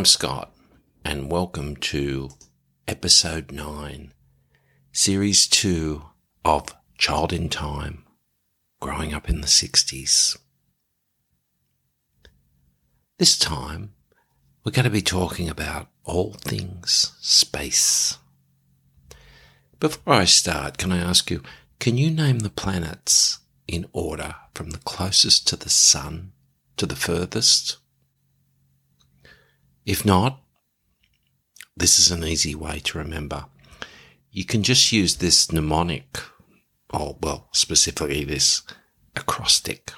I'm Scott, and welcome to episode 9, series 2 of Child in Time Growing Up in the 60s. This time, we're going to be talking about all things space. Before I start, can I ask you, can you name the planets in order from the closest to the Sun to the furthest? If not, this is an easy way to remember. You can just use this mnemonic, or well, specifically this acrostic.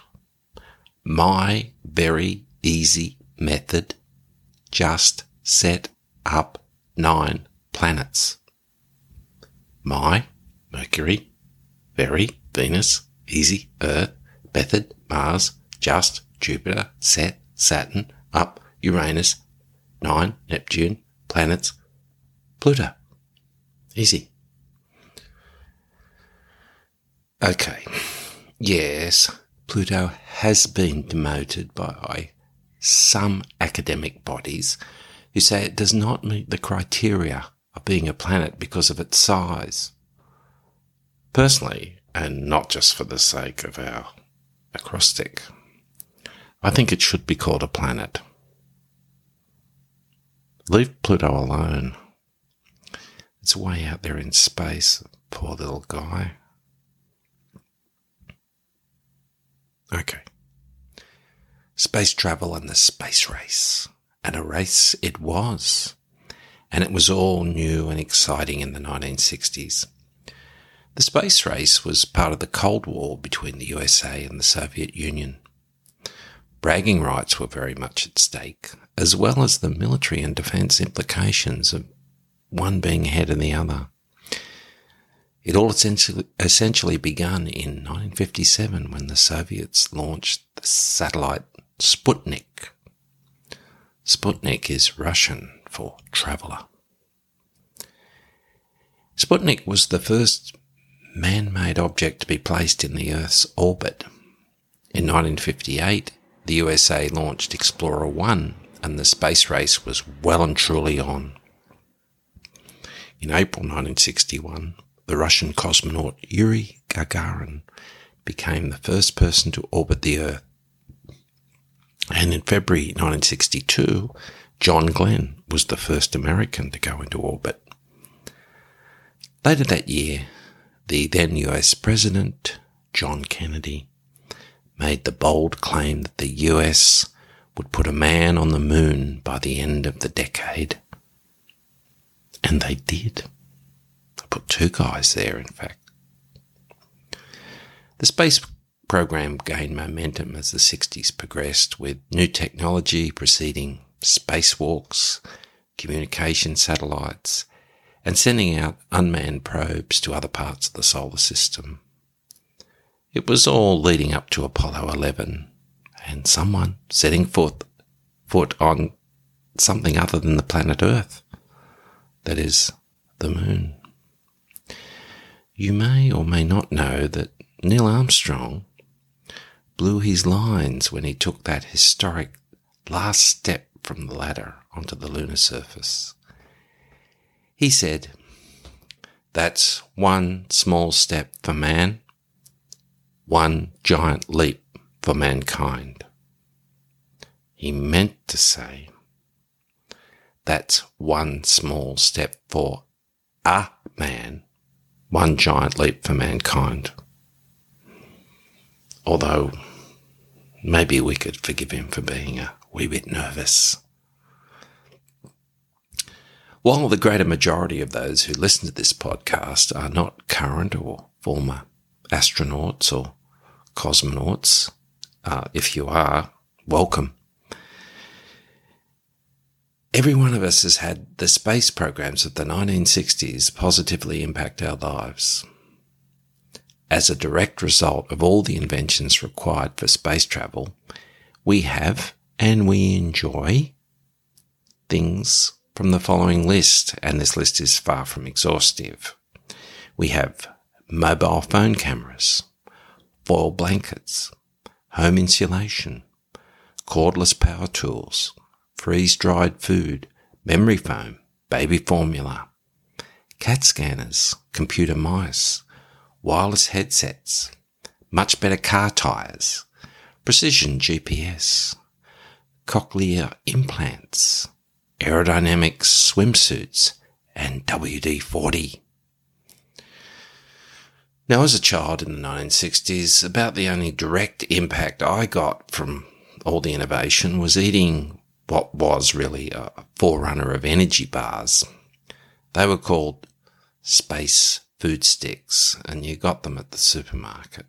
My very easy method just set up nine planets. My, Mercury, very, Venus, easy, Earth, method, Mars, just, Jupiter, set, Saturn, up, Uranus, nine, Neptune, planets, Pluto. Easy. Okay. Yes, Pluto has been demoted by some academic bodies who say it does not meet the criteria of being a planet because of its size. Personally, and not just for the sake of our acrostic, I think it should be called a planet. Leave Pluto alone. It's way out there in space, poor little guy. Okay. Space travel and the space race. And a race it was. And it was all new and exciting in the 1960s. The space race was part of the Cold War between the USA and the Soviet Union. Bragging rights were very much at stake, as well as the military and defence implications of one being ahead of the other. It all essentially, begun in 1957 when the Soviets launched the satellite Sputnik. Sputnik is Russian for traveller. Sputnik was the first man-made object to be placed in the Earth's orbit. In 1958, the USA launched Explorer 1 and the space race was well and truly on. In April 1961, the Russian cosmonaut Yuri Gagarin became the first person to orbit the Earth. And in February 1962, John Glenn was the first American to go into orbit. Later that year, the then US President, John Kennedy, made the bold claim that the US would put a man on the moon by the end of the decade. And they did. They put two guys there, in fact. The space program gained momentum as the 60s progressed, with new technology preceding spacewalks, communication satellites, and sending out unmanned probes to other parts of the solar system. It was all leading up to Apollo 11 and someone setting foot, foot on something other than the planet Earth. That is the moon. You may or may not know that Neil Armstrong blew his lines when he took that historic last step from the ladder onto the lunar surface. He said, That's one small step for man, one giant leap for mankind. He meant to say, that's one small step for a man, one giant leap for mankind. Although maybe we could forgive him for being a wee bit nervous. While the greater majority of those who listen to this podcast are not current or former astronauts or cosmonauts, uh, if you are, welcome. Every one of us has had the space programs of the 1960s positively impact our lives. As a direct result of all the inventions required for space travel, we have and we enjoy things from the following list, and this list is far from exhaustive. We have mobile phone cameras, foil blankets, home insulation, cordless power tools, freeze dried food, memory foam, baby formula, CAT scanners, computer mice, wireless headsets, much better car tyres, precision GPS, cochlear implants, aerodynamic swimsuits, and WD 40. Now, as a child in the 1960s, about the only direct impact I got from all the innovation was eating what was really a forerunner of energy bars. They were called space food sticks, and you got them at the supermarket.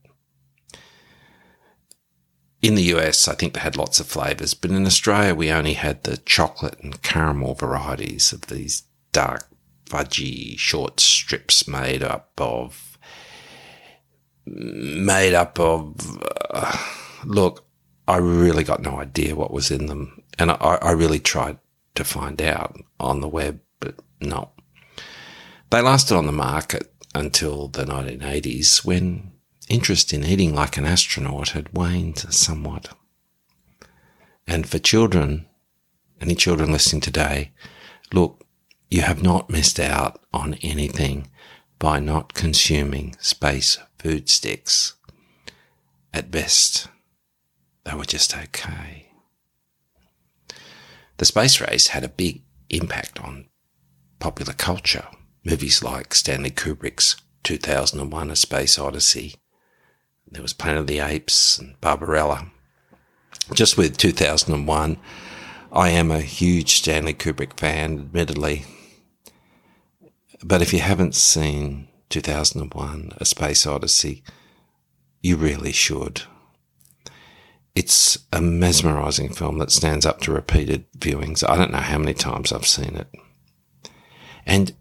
In the US, I think they had lots of flavours, but in Australia, we only had the chocolate and caramel varieties of these dark, fudgy, short strips made up of made up of. Uh, look, I really got no idea what was in them, and I, I really tried to find out on the web, but no. They lasted on the market until the 1980s when interest in eating like an astronaut had waned somewhat. And for children, any children listening today, look, you have not missed out on anything by not consuming space food sticks. At best, they were just okay. The space race had a big impact on popular culture. Movies like Stanley Kubrick's 2001 A Space Odyssey. There was Planet of the Apes and Barbarella. Just with 2001, I am a huge Stanley Kubrick fan, admittedly. But if you haven't seen 2001 A Space Odyssey, you really should. It's a mesmerizing film that stands up to repeated viewings. I don't know how many times I've seen it. And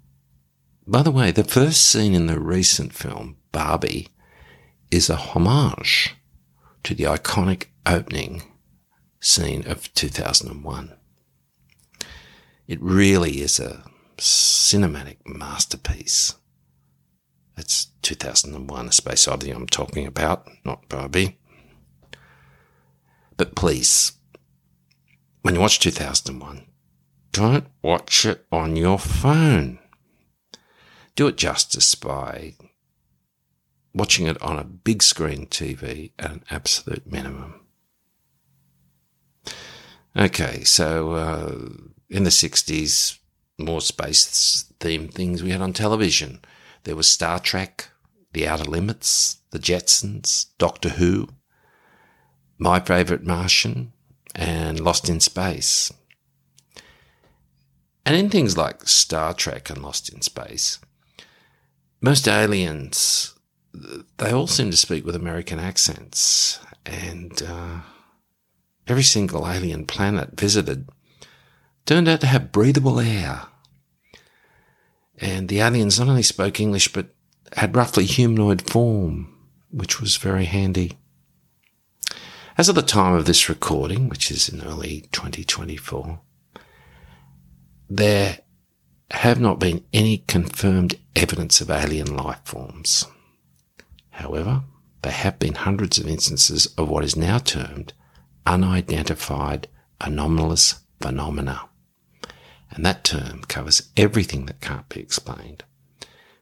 by the way, the first scene in the recent film, Barbie, is a homage to the iconic opening scene of 2001. It really is a cinematic masterpiece. It's 2001, A Space Odyssey I'm talking about, not Barbie. But please, when you watch 2001, don't watch it on your phone do it justice by watching it on a big screen TV at an absolute minimum. Okay, so uh, in the 60s, more space themed things we had on television. There was Star Trek, The Outer Limits, The Jetsons, Doctor Who, My Favorite Martian, and Lost in Space. And in things like Star Trek and Lost in Space, most aliens, they all seem to speak with American accents, and uh, every single alien planet visited turned out to have breathable air. And the aliens not only spoke English, but had roughly humanoid form, which was very handy. As of the time of this recording, which is in early 2024, there have not been any confirmed evidence of alien life forms. However, there have been hundreds of instances of what is now termed unidentified anomalous phenomena. And that term covers everything that can't be explained,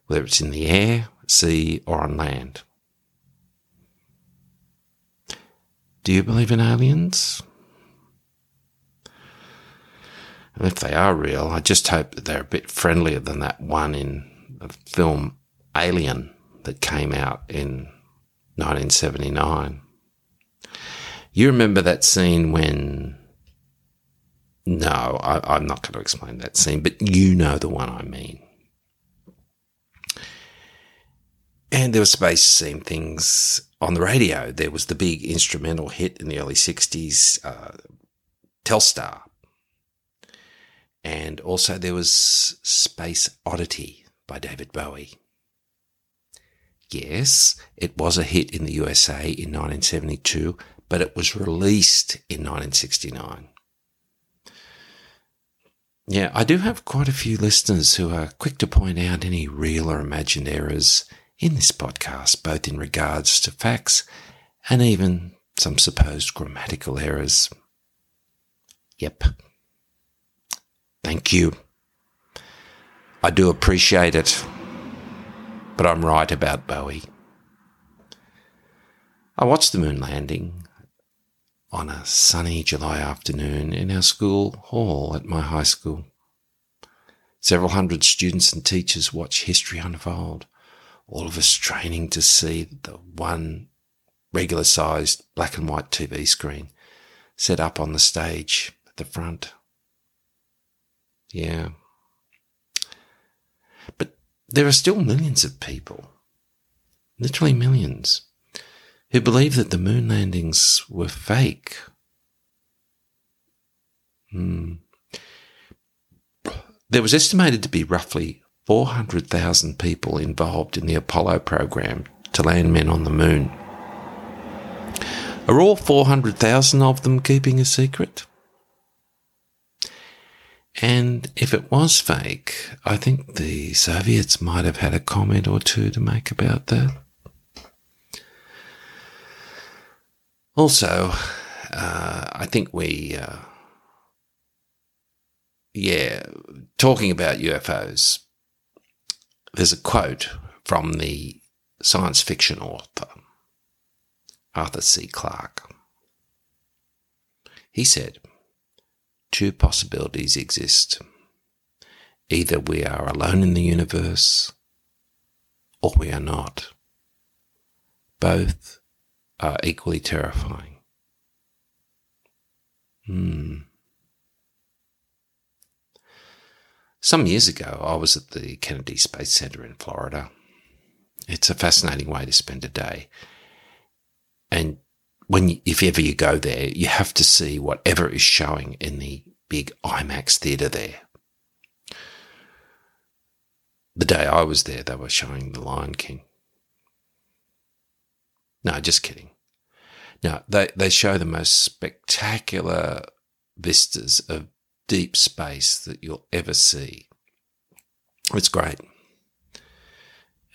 whether it's in the air, sea, or on land. Do you believe in aliens? And if they are real, I just hope that they're a bit friendlier than that one in the film Alien that came out in 1979. You remember that scene when. No, I, am not going to explain that scene, but you know the one I mean. And there were space scene things on the radio. There was the big instrumental hit in the early 60s, uh, Telstar and also there was Space Oddity by David Bowie. Yes, it was a hit in the USA in 1972, but it was released in 1969. Yeah, I do have quite a few listeners who are quick to point out any real or imagined errors in this podcast, both in regards to facts and even some supposed grammatical errors. Yep, Thank you. I do appreciate it, but I'm right about Bowie. I watched the moon landing on a sunny July afternoon in our school hall at my high school. Several hundred students and teachers watch history unfold, all of us training to see the one regular sized black and white TV screen set up on the stage at the front. Yeah. But there are still millions of people, literally millions, who believe that the moon landings were fake. Hmm. There was estimated to be roughly 400,000 people involved in the Apollo program to land men on the moon. Are all 400,000 of them keeping a secret? And if it was fake, I think the Soviets might have had a comment or two to make about that. Also, uh, I think we uh, yeah, talking about UFOs, there's a quote from the science fiction author, Arthur C. Clarke. He said, Two possibilities exist. Either we are alone in the universe, or we are not. Both are equally terrifying. Hmm. Some years ago, I was at the Kennedy Space Center in Florida. It's a fascinating way to spend a day. And when you, if ever you go there, you have to see whatever is showing in the big IMAX theater there. The day I was there, they were showing The Lion King. No, just kidding. No, they, they show the most spectacular vistas of deep space that you'll ever see. It's great.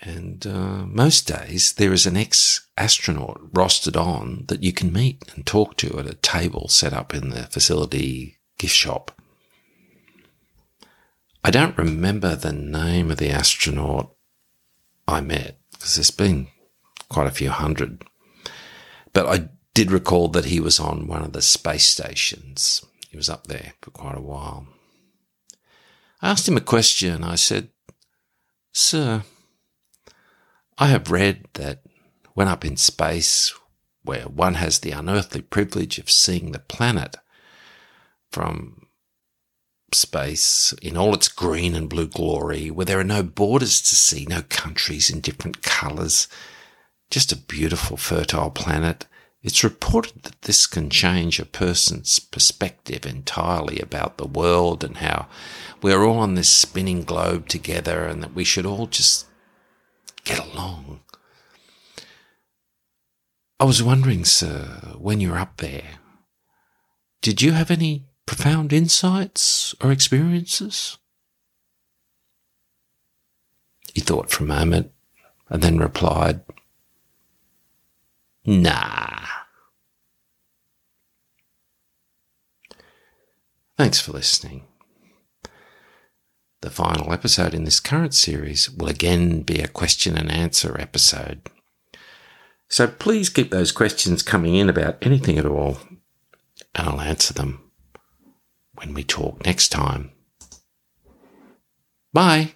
And uh, most days there is an ex astronaut rostered on that you can meet and talk to at a table set up in the facility gift shop. I don't remember the name of the astronaut I met because there's been quite a few hundred. But I did recall that he was on one of the space stations he was up there for quite a while. I asked him a question. I said, Sir, I have read that when up in space, where one has the unearthly privilege of seeing the planet from space in all its green and blue glory, where there are no borders to see, no countries in different colours, just a beautiful, fertile planet it's reported that this can change a person's perspective entirely about the world and how we're all on this spinning globe together and that we should all just get along. I was wondering, sir, when you were up there, did you have any profound insights or experiences? He thought for a moment and then replied, Nah. Thanks for listening. The final episode in this current series will again be a question and answer episode. So please keep those questions coming in about anything at all, and I'll answer them when we talk next time. Bye.